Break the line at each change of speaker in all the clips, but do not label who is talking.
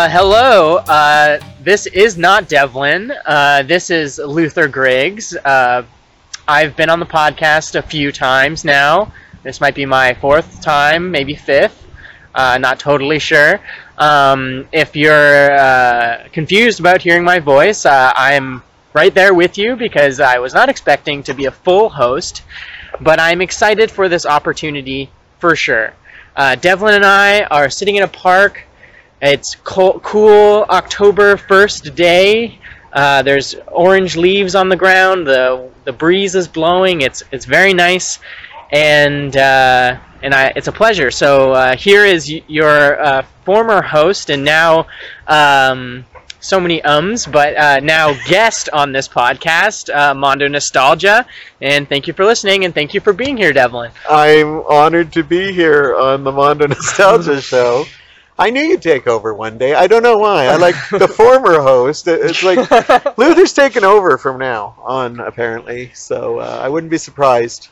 Uh, hello. Uh, this is not Devlin. Uh, this is Luther Griggs. Uh, I've been on the podcast a few times now. This might be my fourth time, maybe fifth. Uh, not totally sure. Um, if you're uh, confused about hearing my voice, I'm right there with you because I was not expecting to be a full host, but I'm excited for this opportunity for sure. Devlin and I are sitting in a park. It's cool, cool October 1st day. Uh, there's orange leaves on the ground. The the breeze is blowing. It's it's very nice, and uh, and I, it's a pleasure. So uh, here is y- your uh, former host and now um, so many ums, but uh, now guest on this podcast, uh, Mondo Nostalgia. And thank you for listening, and thank you for being here, Devlin.
I'm honored to be here on the Mondo Nostalgia Show. I knew you'd take over one day. I don't know why. I like the former host. It's like Luther's taken over from now on, apparently. So uh, I wouldn't be surprised.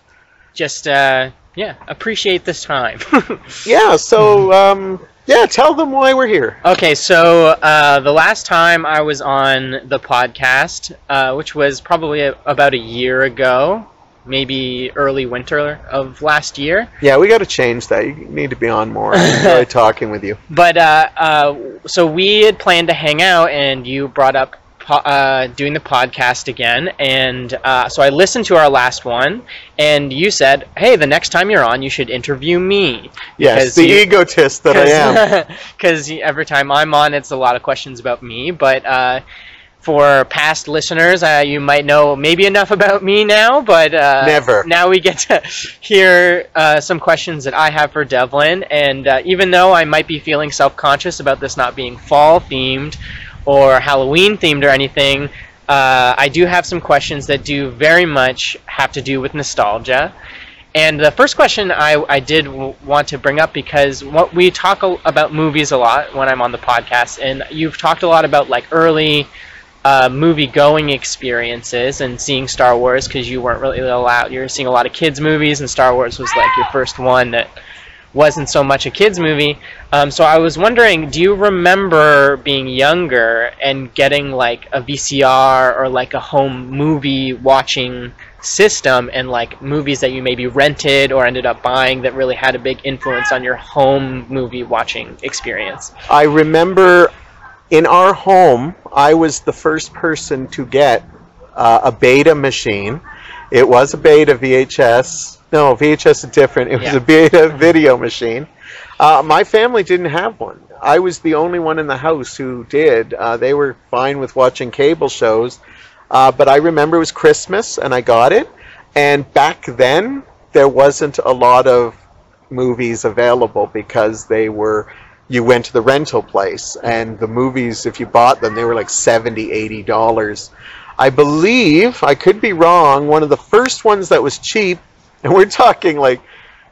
Just uh, yeah, appreciate this time.
Yeah. So um, yeah, tell them why we're here.
Okay, so uh, the last time I was on the podcast, uh, which was probably a, about a year ago, maybe early winter of last year.
Yeah, we got to change that. You need to be on more. I enjoy talking with you.
But uh, uh, so we had planned to hang out, and you brought up po- uh, doing the podcast again, and uh, so I listened to our last one, and you said, "Hey, the next time you're on, you should interview me."
Yes, the
you-
egotist that I am.
Because every time I'm on, it's a lot of questions about me. But uh, for past listeners, uh, you might know maybe enough about me now. But uh,
Never.
Now we get to hear uh, some questions that I have for Devlin. And uh, even though I might be feeling self-conscious about this not being fall themed or Halloween themed or anything, uh, I do have some questions that do very much have to do with nostalgia. And the first question I, I did w- want to bring up because what we talk a, about movies a lot when I'm on the podcast, and you've talked a lot about like early uh, movie going experiences and seeing Star Wars because you weren't really allowed. You were seeing a lot of kids movies, and Star Wars was like your first one that wasn't so much a kids movie. Um, so I was wondering, do you remember being younger and getting like a VCR or like a home movie watching system and like movies that you maybe rented or ended up buying that really had a big influence on your home movie watching experience?
I remember in our home, I was the first person to get uh, a beta machine. It was a beta VHS. No, VHS is different. It was
Yeah.
a beta video machine. Uh, my family didn't have one. I was the only one in the house who did. Uh, they were fine with watching cable shows. Uh, but I remember it was Christmas and I got it. And back then, there wasn't a lot of movies available because they were you went to the rental place and the movies if you bought them they were like 70 80 dollars. I believe i could be wrong one of the first ones that was cheap and we're talking like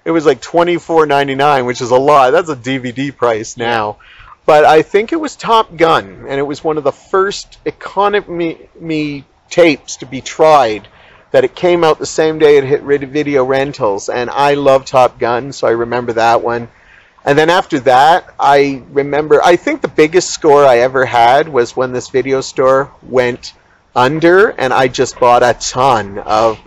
it was like 24.99 which is a lot. That's a dvd price now. But i think it was top gun and it was one of the first economy tapes to be tried that it came out the same day it hit video rentals and i love top gun so i remember that one and then after that i remember i think the biggest score i ever had was when this video store went under and i just bought a ton of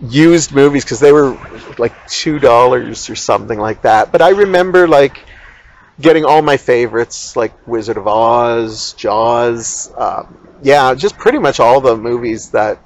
used movies because they were like two dollars or something like that. But i remember like getting all my favorites like wizard of oz jaws um, yeah just pretty much all the movies that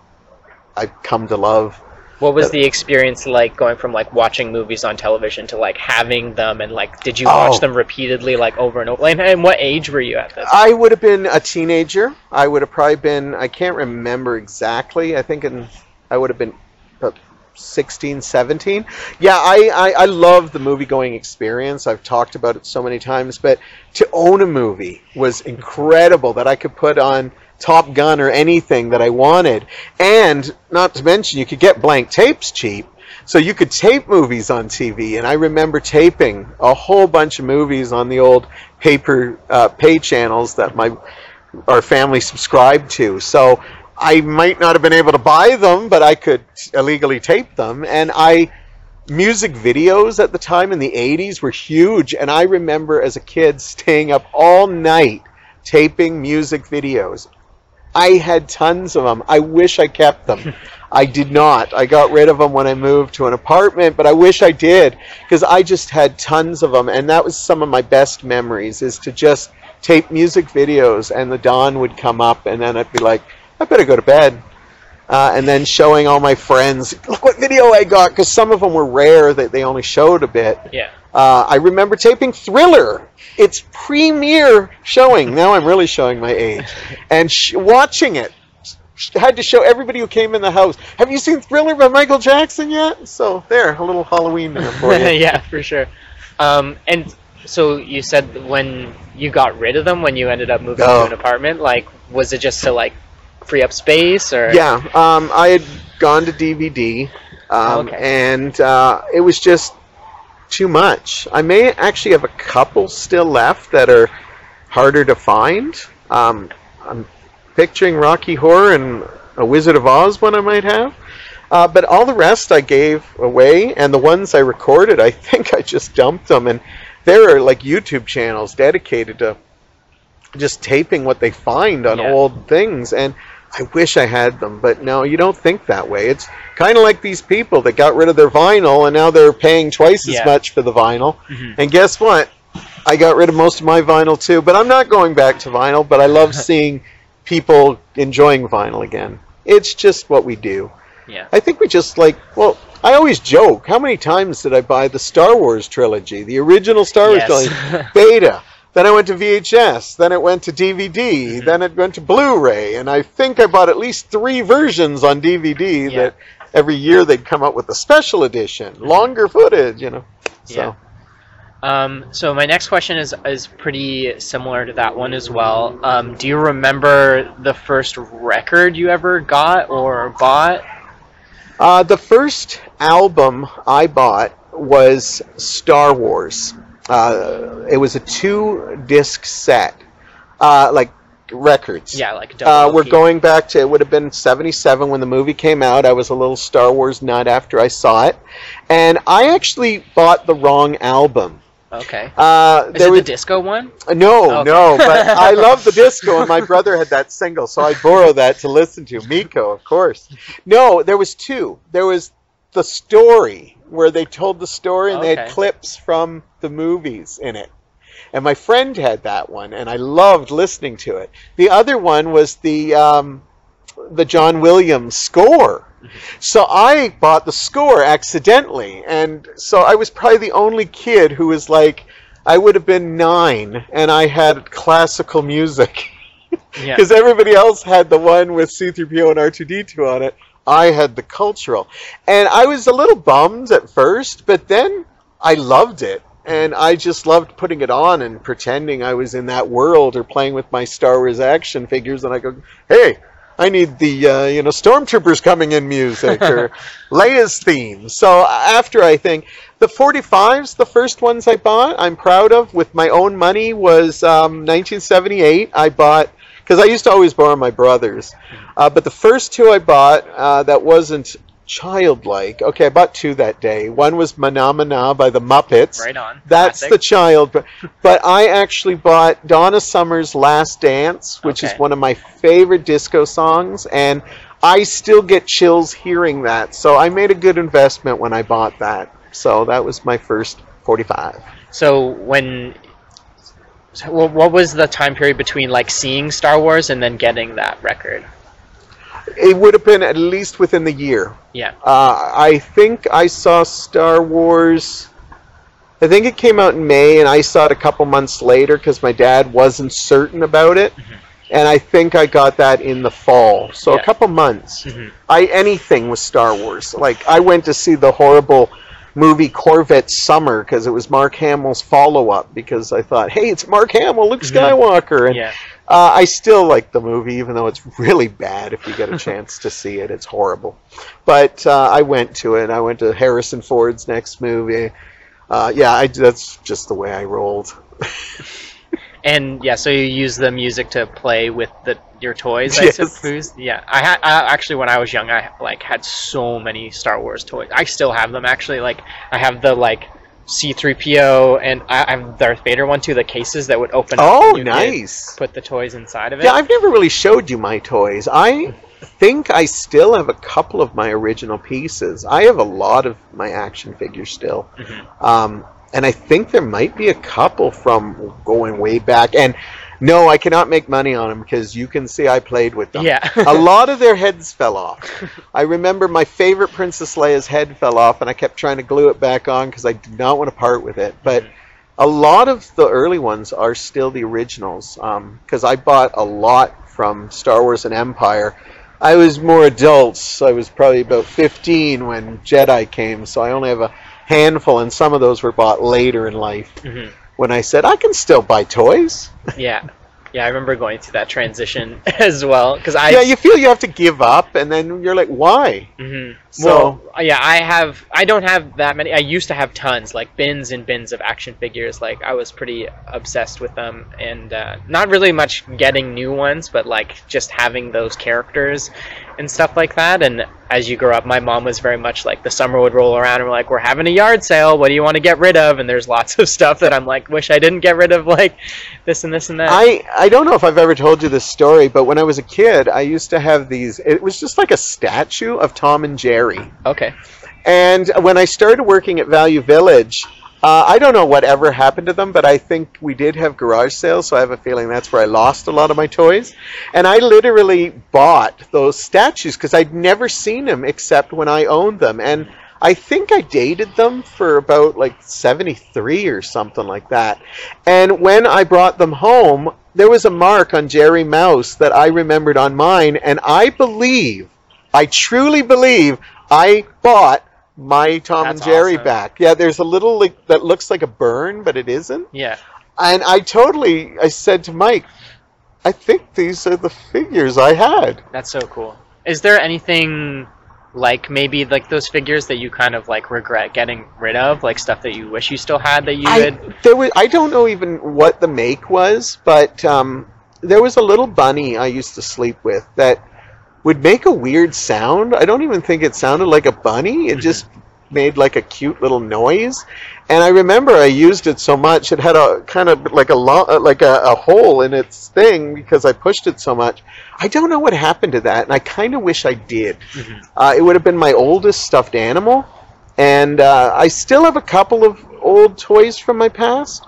i've come to love
What was the experience like going from like watching movies on television to like having them and like did you watch
Oh.
them repeatedly like over and over? And, and what age were you at this?
I would have been a teenager. I would have probably been, I can't remember exactly. I think in, I would have been about 16, 17. Yeah, I, I, I love the movie going experience. I've talked about it so many times, but to own a movie was incredible that I could put on Top Gun or anything that I wanted. And not to mention, you could get blank tapes cheap. So you could tape movies on TV, and I remember taping a whole bunch of movies on the old paper uh, pay channels that my our family subscribed to. So I might not have been able to buy them, but I could illegally tape them, and I music videos at the time in the 80s were huge and i remember as a kid staying up all night taping music videos i had tons of them i wish i kept them i did not i got rid of them when i moved to an apartment but i wish i did because i just had tons of them and that was some of my best memories is to just tape music videos and the dawn would come up and then i'd be like i better go to bed uh, and then showing all my friends, look what video I got, because some of them were rare that they only showed a bit.
Yeah.
Uh, I remember taping Thriller, its premiere showing. Now I'm really showing my age, and sh- watching it. Had to show everybody who came in the house. Have you seen Thriller by Michael Jackson yet? So there, a little Halloween there for you.
yeah, for sure. Um, and so you said when you got rid of them when you ended up moving
Oh.
to an apartment, like was it just to like free up space or
Yeah, um, I had gone to DVD, um,
Okay.
and uh, it was just too much. I may actually have a couple still left that are harder to find. Um, I'm picturing Rocky Horror and a Wizard of Oz one I might have. Uh, but all the rest I gave away, and the ones I recorded, I think I just dumped them. And there are like YouTube channels dedicated to just taping what they find on
Yeah.
old things. And I wish I had them, but no, you don't think that way. It's kind of like these people that got rid of their vinyl and now they're paying twice as
Yeah.
much for the vinyl.
Mhm.
And guess what? I got rid of most of my vinyl too, but I'm not going back to vinyl, but I love seeing people enjoying vinyl again. It's just what we do.
Yeah.
I think we just like, well, I always joke, how many times did I buy the Star Wars trilogy, the original Star Wars
Yes.
trilogy, beta? Then I went to VHS, then it went to DVD,
Mhm.
then it went to Blu-ray, and I think I bought at least three versions on DVD
Yeah.
that every year they'd come up with a special edition, longer footage, you know. So
Yeah. Um, so my next question is is pretty similar to that one as well. Um, do you remember the first record you ever got or bought?
Uh, the first album I bought was Star Wars. Uh, it was a two disc set, uh, like records.
Yeah, like double
Uh, we're going back to it would have been 77 when the movie came out. I was a little Star Wars nut after I saw it. And I actually bought the wrong album.
Okay.
Uh,
Is
there
it
was,
the disco one?
no,
Okay.
no, but I love the disco, and my brother had that single, so I borrowed that to listen to. Meco, of course. No, there was two. There was the story where they told the story, and they had clips from the movies in it. And my friend had that one, and I loved listening to it. The other one was the um, the John Williams score. So I bought the score accidentally, and so I was probably the only kid who was like, I would have been nine, and I had classical music
Yeah.
because everybody else had the one with C3PO and R2D2 on it. I had the cultural, and I was a little bummed at first, but then I loved it. And I just loved putting it on and pretending I was in that world or playing with my Star Wars action figures. And I go, hey, I need the uh, you know stormtroopers coming in music or Leia's theme. So after I think the 45s, the first ones I bought, I'm proud of with my own money was um, 1978. I bought because I used to always borrow my brothers, uh, but the first two I bought uh, that wasn't childlike. Okay, I bought two that day. One was Mahna Mahna by the Muppets.
Right on.
That's
Classic.
the child, but, but I actually bought Donna Summer's Last Dance, which is one of my favorite disco songs, and I still get chills hearing that. So I made a good investment when I bought that. So that was my first 45.
So when, what was the time period between like seeing Star Wars and then getting that record?
It would have been at least within the year.
Yeah.
Uh, I think I saw Star Wars. I think it came out in May, and I saw it a couple months later because my dad wasn't certain about it. And I think I got that in the fall, so
Yeah.
a couple months.
Mhm.
I anything with Star Wars. Like I went to see the horrible movie Corvette Summer because it was Mark Hamill's follow up because I thought, hey, it's Mark Hamill, Luke
Mhm.
Skywalker, and
Yeah.
Uh, I still like the movie, even though it's really bad. If you get a chance to see it, it's horrible. But uh, I went to it. I went to Harrison Ford's next movie. Uh, yeah, I, that's just the way I rolled.
And yeah, so you use the music to play with the your toys, I
Yes.
suppose. Yeah, I had I, actually when I was young, I like had so many Star Wars toys. I still have them actually. Like I have the like C-3PO and I, have Darth Vader one too. The cases that would open. up
Oh,
and
nice.
Put the toys inside of it.
Yeah, I've never really showed you my toys. I think I still have a couple of my original pieces. I have a lot of my action figures still.
Mhm.
Um, and I think there might be a couple from going way back. And no, I cannot make money on them because you can see I played with them.
Yeah.
a lot of their heads fell off. I remember my favorite Princess Leia's head fell off, and I kept trying to glue it back on because I did not want to part with it. But a lot of the early ones are still the originals because I bought a lot from Star Wars and Empire. I was more adult. So I was probably about 15 when Jedi came, so I only have a handful, and some of those were bought later in life
Mhm.
When I said I can still buy toys.
Yeah. Yeah, I remember going through that transition as well because I
yeah, you feel you have to give up, and then you're like, why?
hmm
So-
well, yeah, I have. I don't have that many. I used to have tons, like bins and bins of action figures. Like I was pretty obsessed with them, and uh, not really much getting new ones, but like just having those characters and stuff like that. And as you grow up, my mom was very much like the summer would roll around and we're like, we're having a yard sale. What do you want to get rid of? And there's lots of stuff that I'm like, wish I didn't get rid of, like this and this and that.
I, I don't know if I've ever told you this story, but when I was a kid, I used to have these. It was just like a statue of Tom and Jerry.
okay.
And when I started working at Value Village, uh, I don't know whatever happened to them, but I think we did have garage sales, so I have a feeling that's where I lost a lot of my toys. And I literally bought those statues because I'd never seen them except when I owned them. And I think I dated them for about like 73 or something like that. And when I brought them home, there was a mark on Jerry Mouse that I remembered on mine, and I believe, I truly believe, I bought my Tom
That's
and Jerry
awesome.
back. Yeah, there's a little like that looks like a burn, but it isn't.
Yeah.
And I totally, I said to Mike, I think these are the figures I had.
That's so cool. Is there anything like maybe like those figures that you kind of like regret getting rid of, like stuff that you wish you still had that you had?
There was, I don't know even what the make was, but um, there was a little bunny I used to sleep with that would make a weird sound. I don't even think it sounded like a bunny. It
Mhm.
just made like a cute little noise. And I remember I used it so much. It had a kind of like a lo- uh, like a, a hole in its thing because I pushed it so much. I don't know what happened to that, and I kind of wish I did.
Mhm.
Uh, it would have been my oldest stuffed animal, and uh, I still have a couple of old toys from my past.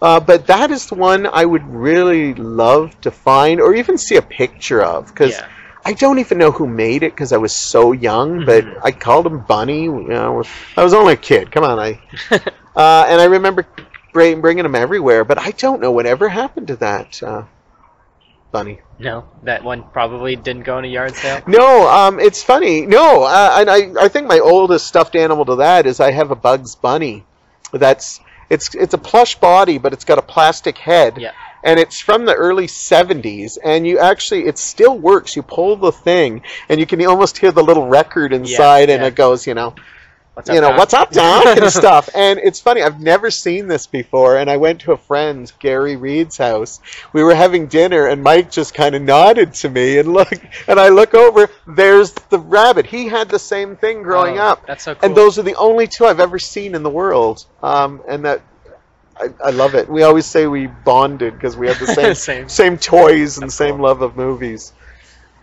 Uh, but that is the one I would really love to find, or even see a picture of, because
Yeah.
I don't even know who made it because I was so young. But
Mhm.
I called him Bunny. You know, I was only a kid. Come on, I. uh, and I remember bringing him everywhere, but I don't know whatever happened to that uh, Bunny.
no, that one probably didn't go in a yard sale.
No, um, it's funny. No, uh, and I, I think my oldest stuffed animal to that is I have a Bugs Bunny. That's it's it's a plush body, but it's got a plastic head.
Yeah.
And it's from the early 70s, and you actually, it still works. You pull the thing, and you can almost hear the little record inside, and
yeah.
it goes, you know,
What's
you know,
Doc?
what's up, Doc, and stuff. And it's funny, I've never seen this before. And I went to a friend, Gary Reed's house. We were having dinner, and Mike just kind of nodded to me and look. And I look over, there's the rabbit. He had the same thing growing
Oh,
up.
That's so cool.
And those are the only two I've ever seen in the world. Um, and that. I, I love it. We always say we bonded because we have the same
Same.
same toys and
That's
same
cool.
love of movies.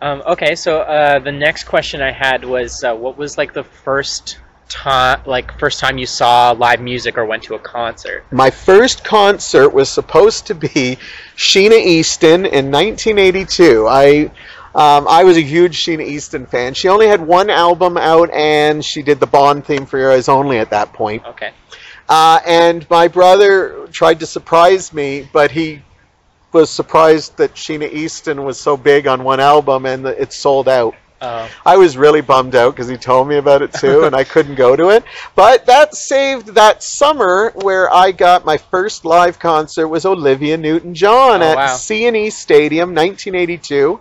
Um, okay, so uh, the next question I had was, uh, what was like the first time, like first time you saw live music or went to a concert?
My first concert was supposed to be Sheena Easton in 1982. I um, I was a huge Sheena Easton fan. She only had one album out, and she did the Bond theme for Your Eyes Only at that point.
Okay.
Uh, and my brother tried to surprise me, but he was surprised that Sheena Easton was so big on one album and that it sold out.
Uh,
I was really bummed out because he told me about it too, and I couldn't go to it. But that saved that summer where I got my first live concert was Olivia Newton-John
Oh,
at
wow.
CNE Stadium, 1982.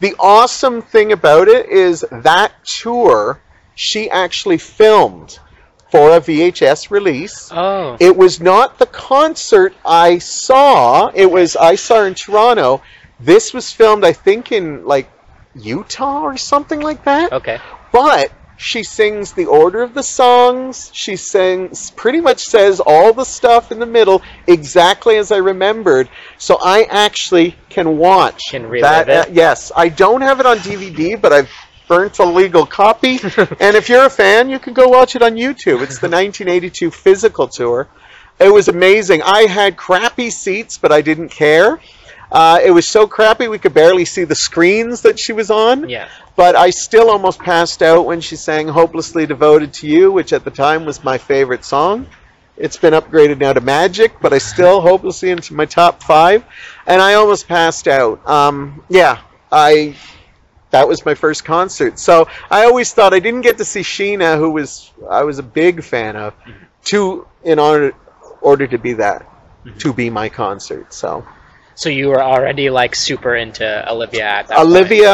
The awesome thing about it is that tour she actually filmed for a VHS release.
Oh.
It was not the concert I saw. It was I saw in Toronto. This was filmed, I think, in like Utah or something like that.
okay.
But she sings the order of the songs. She sings, pretty much says all the stuff in the middle exactly as I remembered. So I actually can watch
Can relive
that.
it?
uh, yes, I don't have it on DVD, but I've burnt a legal copy. and if you're a fan, you can go watch it on YouTube. It's the 1982 physical tour. It was amazing. I had crappy seats, but I didn't care. Uh, it was so crappy we could barely see the screens that she was on
Yeah.
but I still almost passed out when she sang Hopelessly Devoted to You, which at the time was my favorite song. It's been upgraded now to Magic, but I still hopelessly into my top five, and I almost passed out. Um, yeah, I that was my first concert. So I always thought I didn't get to see Sheena, who was I was a big fan of, to in order order to be that to be my concert. So
So you were already like super into Olivia at that point.
Olivia,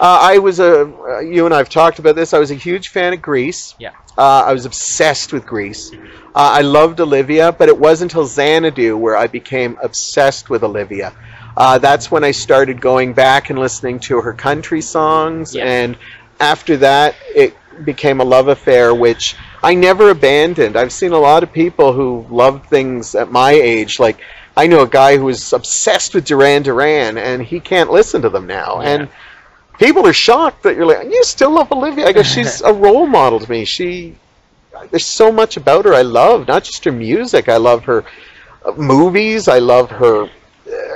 uh, I was a. Uh, you and I have talked about this. I was a huge fan of Grease.
Yeah.
Uh, I was obsessed with Grease. Uh, I loved Olivia, but it wasn't until Xanadu where I became obsessed with Olivia. Uh, that's when I started going back and listening to her country songs,
Yeah.
and after that, it became a love affair, which I never abandoned. I've seen a lot of people who loved things at my age, like I know a guy who was obsessed with Duran Duran, and he can't listen to them now,
Yeah.
and people are shocked that you're like, you still love Olivia. I guess she's a role model to me. She, there's so much about her I love, not just her music. I love her uh, movies. I love her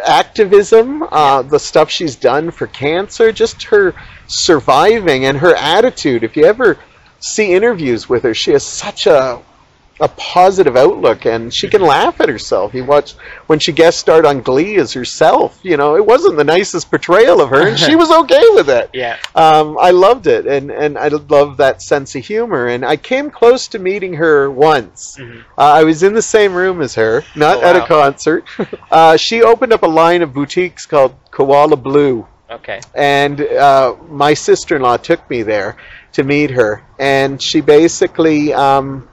activism, uh, the stuff she's done for cancer, just her surviving and her attitude. If you ever see interviews with her, she has such a a positive outlook and she can laugh at herself. You watch when she guest starred on Glee as herself, you know, it wasn't the nicest portrayal of her and she was okay with it.
Yeah.
Um, I loved it and, and I love that sense of humor and I came close to meeting her once.
Mhm.
Uh, I was in the same room as her, not
Oh,
at a concert. uh, she opened up a line of boutiques called Koala Blue
Okay.
and uh, my sister-in-law took me there to meet her and she basically um,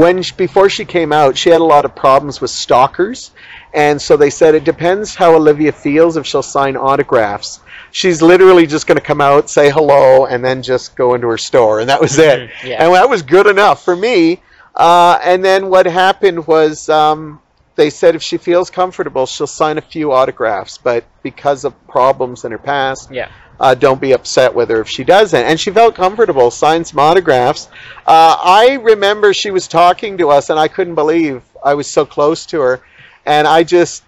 when she, before she came out she had a lot of problems with stalkers and so they said it depends how olivia feels if she'll sign autographs she's literally just going to come out say hello and then just go into her store and that was it
Mhm, yeah.
and that was good enough for me uh, and then what happened was um, they said if she feels comfortable she'll sign a few autographs but because of problems in her past
Yeah.
Uh, don't be upset with her if she doesn't. And she felt comfortable, signed some autographs. Uh, I remember she was talking to us, and I couldn't believe I was so close to her. And I just,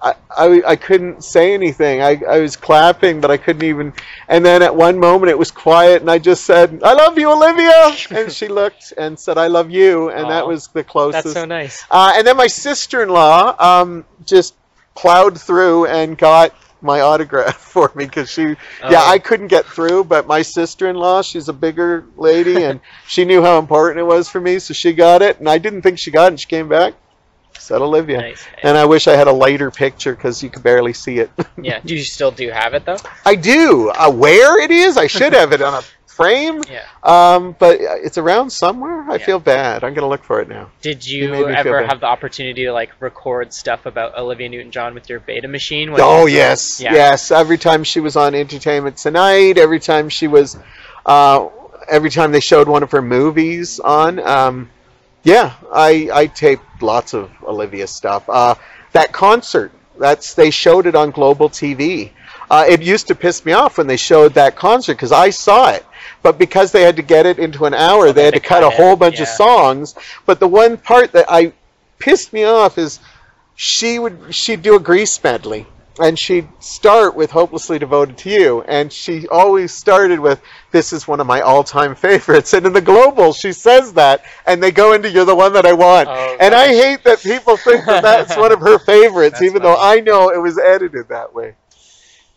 I, I, I couldn't say anything. I, I was clapping, but I couldn't even. And then at one moment it was quiet, and I just said, I love you, Olivia. and she looked and said, I love you. And that was the closest.
That's so nice.
Uh, and then my sister-in-law um, just plowed through and got my autograph for me because she, yeah,
Oh.
I couldn't get through, but my sister-in-law, she's a bigger lady, and she knew how important it was for me, so she got it, and I didn't think she got it. And she came back, said Olivia,
Nice.
and I wish I had a lighter picture because you could barely see it.
Yeah. Do you still do have it though?
I do. Uh, where it is, I should have it on a frame.
Yeah.
Um, but it's around somewhere. I
Yeah.
feel bad. I'm gonna look for it now.
Did
You
you,
made me feel
ever have the opportunity to like record stuff about Olivia Newton-John with your Beta machine?
Oh yes,
Yeah.
yes. Every time she was on Entertainment Tonight, every time she was, uh, every time they showed one of her movies on, um, yeah, I I taped lots of Olivia stuff. Uh, that concert, that's they showed it on Global TV. Uh, it used to piss me off when they showed that concert because I saw it, but because they had to get it into an hour, they had to cut a whole bunch of songs. But the one part that I pissed me off is she would she'd do a grease medley and she'd start with hopelessly devoted to you and she always started with this is one of my all-time favorites. And in the global she says that and they go into you're the one that i want.
Oh,
and i hate that people think that that's one of her favorites even though i know it was edited that way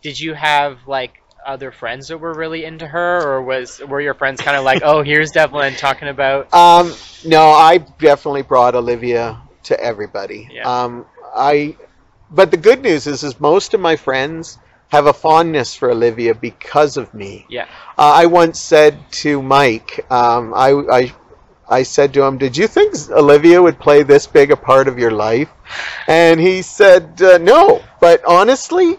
Did you have like other friends that were really into her, or was were your friends kind of like, oh, here's Devlin talking about?
Um, no, I definitely brought Olivia to everybody.
Yeah.
Um, I, but the good news is, is most of my friends have a fondness for Olivia because of me.
Yeah.
Uh, I once said to Mike, um, I, I, I said to him, "Did you think Olivia would play this big a part of your life?" And he said, uh, "No, but honestly,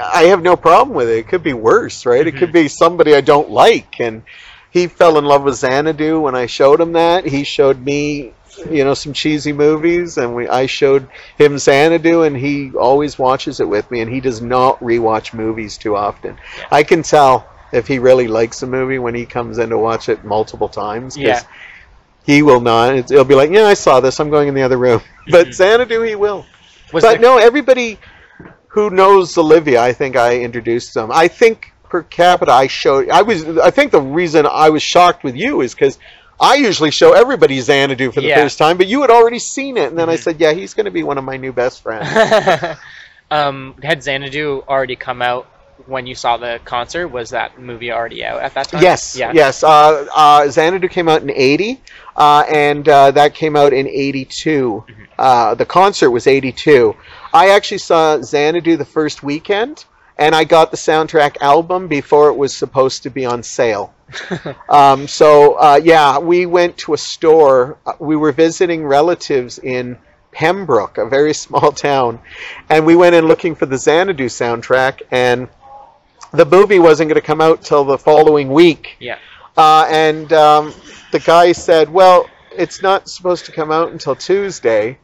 I have no problem with it. It could be worse, right? It could be somebody I don't like." And he fell in love with Xanadu when I showed him that. He showed me, you know, some cheesy movies, and we I showed him Xanadu, and he always watches it with me. And he does not rewatch movies too often. I can tell if he really likes a movie when he comes in to watch it multiple times.
Yeah.
He will not. He'll be like, "Yeah, I saw this. I'm going in the other room." But
Mhm.
Xanadu, he will.
Was
but
there-
no, everybody who knows Olivia, I think I introduced them. I think per capita, I showed. I was. I think the reason I was shocked with you is because I usually show everybody Xanadu for the
Yeah.
first time, but you had already seen it, and then I
Mhm.
said, "Yeah, he's going to be one of my new best friends."
um, had Xanadu already come out when you saw the concert? Was that movie already out at that time?
Yes,
Yeah.
yes. Uh, uh, Xanadu came out in '80, uh, and uh, that came out in '82.
Mhm.
Uh, the concert was '82. I actually saw Xanadu the first weekend, and I got the soundtrack album before it was supposed to be on sale. Um, so uh, yeah, we went to a store. We were visiting relatives in Pembroke, a very small town, and we went in looking for the Xanadu soundtrack, and the movie wasn't going to come out till the following week.
Yeah.
Uh, and um, the guy said, "Well, it's not supposed to come out until Tuesday."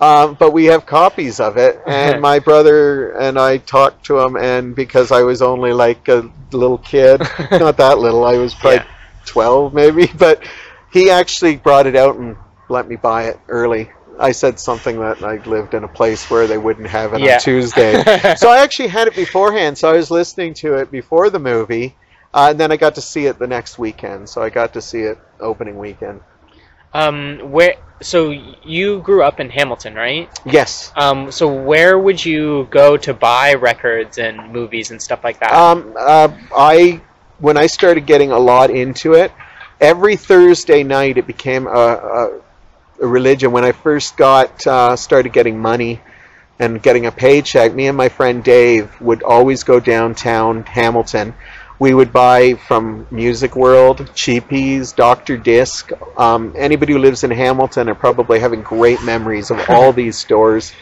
Um, but we have copies of it, and my brother and I talked to him, and because I was only like a little kid, not that little, I was probably
Yeah.
12 maybe, but he actually brought it out and let me buy it early. I said something that I lived in a place where they wouldn't have it
Yeah.
on Tuesday. so I actually had it beforehand, so I was listening to it before the movie, uh, and then I got to see it the next weekend, so I got to see it opening weekend.
Um, where? So you grew up in Hamilton, right?
Yes.
Um, so where would you go to buy records and movies and stuff like that?
Um, uh, I when I started getting a lot into it, every Thursday night it became a, a, a religion. When I first got uh, started getting money and getting a paycheck, me and my friend Dave would always go downtown Hamilton. We would buy from Music World, Cheapies, Doctor Disc. Um, anybody who lives in Hamilton are probably having great memories of all these stores.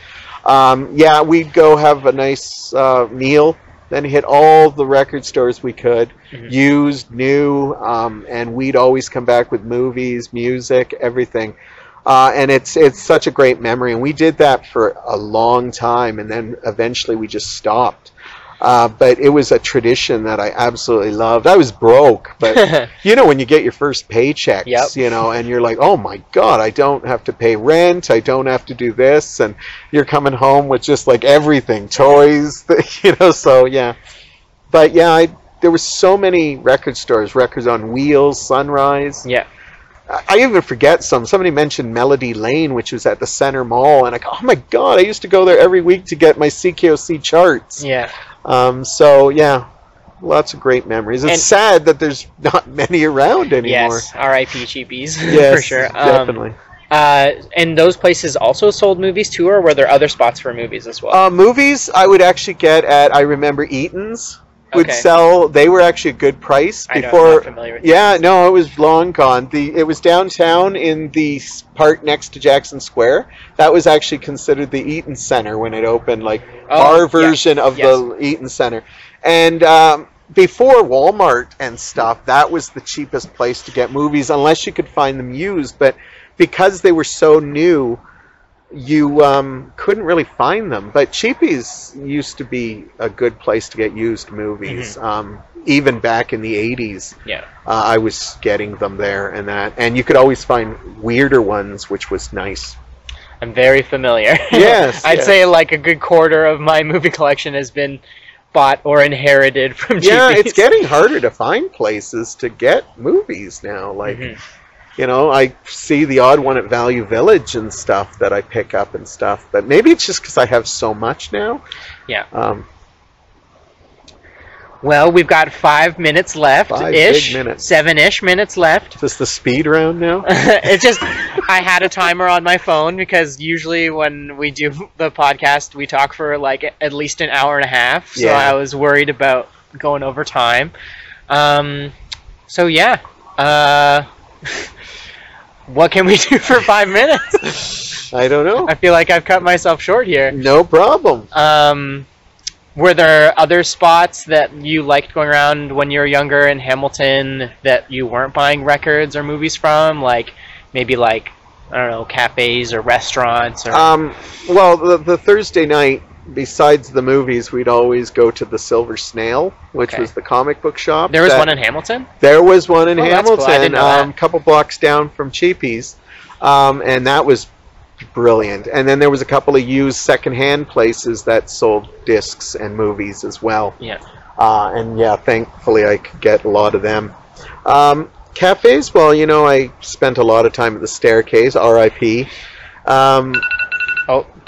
Um, yeah, we'd go have a nice uh, meal, then hit all the record stores we could,
Mhm.
used, new, um, and we'd always come back with movies, music, everything. Uh, and it's it's such a great memory, and we did that for a long time, and then eventually we just stopped. Uh, but it was a tradition that I absolutely loved. I was broke, but you know when you get your first paychecks,
Yep.
you know, and you're like, oh my god, I don't have to pay rent, I don't have to do this, and you're coming home with just like everything, toys, you know. So yeah, but yeah, I, there were so many record stores, records on wheels, Sunrise.
yeah.
I I even forget some. Somebody mentioned Melody Lane, which was at the Center Mall, and I go, oh my god, I used to go there every week to get my CKOC charts.
Yeah.
Um, so yeah, lots of great memories. It's
And-
sad that there's not many around anymore.
Yes. R.I.P. Cheapies.
Yes,
for sure. Um,
definitely.
Uh, and those places also sold movies too, or were there other spots for movies as well?
Uh, movies I would actually get at I remember Eaton's would
Okay.
sell. They were actually a good price
know,
before.
with
Yeah, no, it was long gone. The it was downtown in the part next to Jackson Square. That was actually considered the Eaton Center when it opened, like
Oh,
our version of
yes.
the Eaton Center. And um, before Walmart and stuff, that was the cheapest place to get movies, unless you could find them used. But because they were so new, you um, couldn't really find them. But Cheapies used to be a good place to get used movies. Um, even back in the 80s,
Yeah.
uh, I was getting them there and that. And you could always find weirder ones, which was nice.
I'm very familiar.
Yes,
I'd
yes.
say like a good quarter of my movie collection has been bought or inherited from
Yeah, it's getting harder to find places to get movies now. Like,
Mhm.
You know, I see the odd one at Value Village and stuff that I pick up and stuff. But maybe it's just because I have so much now.
Yeah.
Um,
Well, we've got five minutes left
Five
ish.
minutes.
Seven ish minutes left.
is this the speed round now?
it's just I had a timer on my phone because usually when we do the podcast, we talk for like at least an hour and a half. So
Yeah.
I was worried about going over time. Um, so yeah, uh, what can we do for five minutes?
I don't know.
I feel like I've cut myself short here.
No problem.
Um, were there other spots that you liked going around when you were younger in Hamilton that you weren't buying records or movies from? Like maybe like I don't know cafes or restaurants or
Um, well, the, the Thursday night, besides the movies, we'd always go to the Silver Snail, which
Okay.
was the comic book shop.
there was one in Hamilton.
There was one in
Oh, cool.
Hamilton,
that.
um, a couple blocks down from Cheapies, um, and that was brilliant. And then there was a couple of used secondhand places that sold discs and movies as well.
Yeah.
Uh, and yeah, thankfully I could get a lot of them. Um, cafes, well, you know, I spent a lot of time at the Staircase, R.I.P. Um,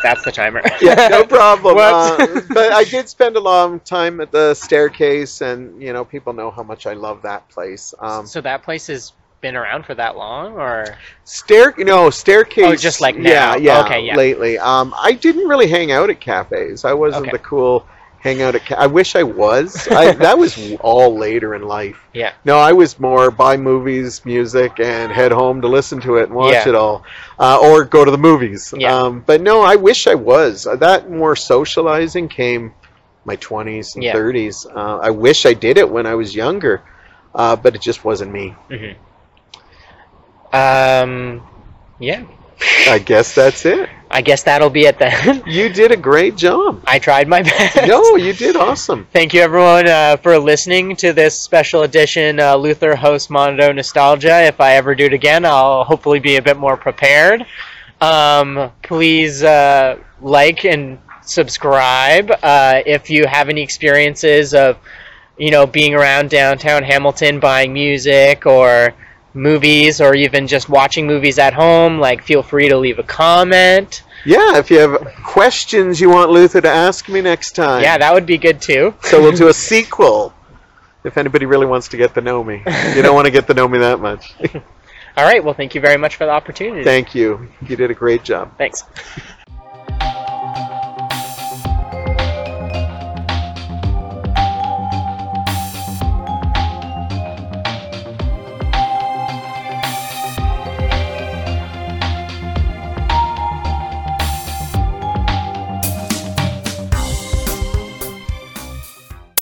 that's the timer.
yeah, no problem. Uh, but I did spend a long time at the Staircase, and you know, people know how much I love that place. Um,
so that place has been around for that long, or
Stair, no staircase.
Oh, just like now.
Yeah, yeah.
Okay, yeah.
Lately, um, I didn't really hang out at cafes. I wasn't
Okay.
the cool hang out at. Ca- I wish I was. I, that was all later in life.
yeah,
No, I was more buy movies, music, and head home to listen to it and watch
Yeah.
it all, uh, or go to the movies.
Yeah.
Um, but no, I wish I was. Uh, That more socializing came my 20s and
Yeah.
30s. Uh, I wish I did it when I was younger, uh, but it just wasn't me.
hmm Um, yeah.
I guess that's it.
I guess that'll be it then.
You did a great job.
I tried my best.
No, you did awesome.
Thank you, everyone, uh, for listening to this special edition uh, Luther host Mondo Nostalgia. If I ever do it again, I'll hopefully be a bit more prepared. Um, please uh, like and subscribe uh, if you have any experiences of, you know, being around downtown Hamilton, buying music or movies, or even just watching movies at home. Like, feel free to leave a comment.
Yeah, if you have questions you want Luther to ask me next time.
Yeah, that would be good too.
So we'll do a sequel. If anybody really wants to get to know me, you don't want to get to know me that much.
All right. Well, thank you very much for the opportunity.
Thank you. You did a great job.
Thanks.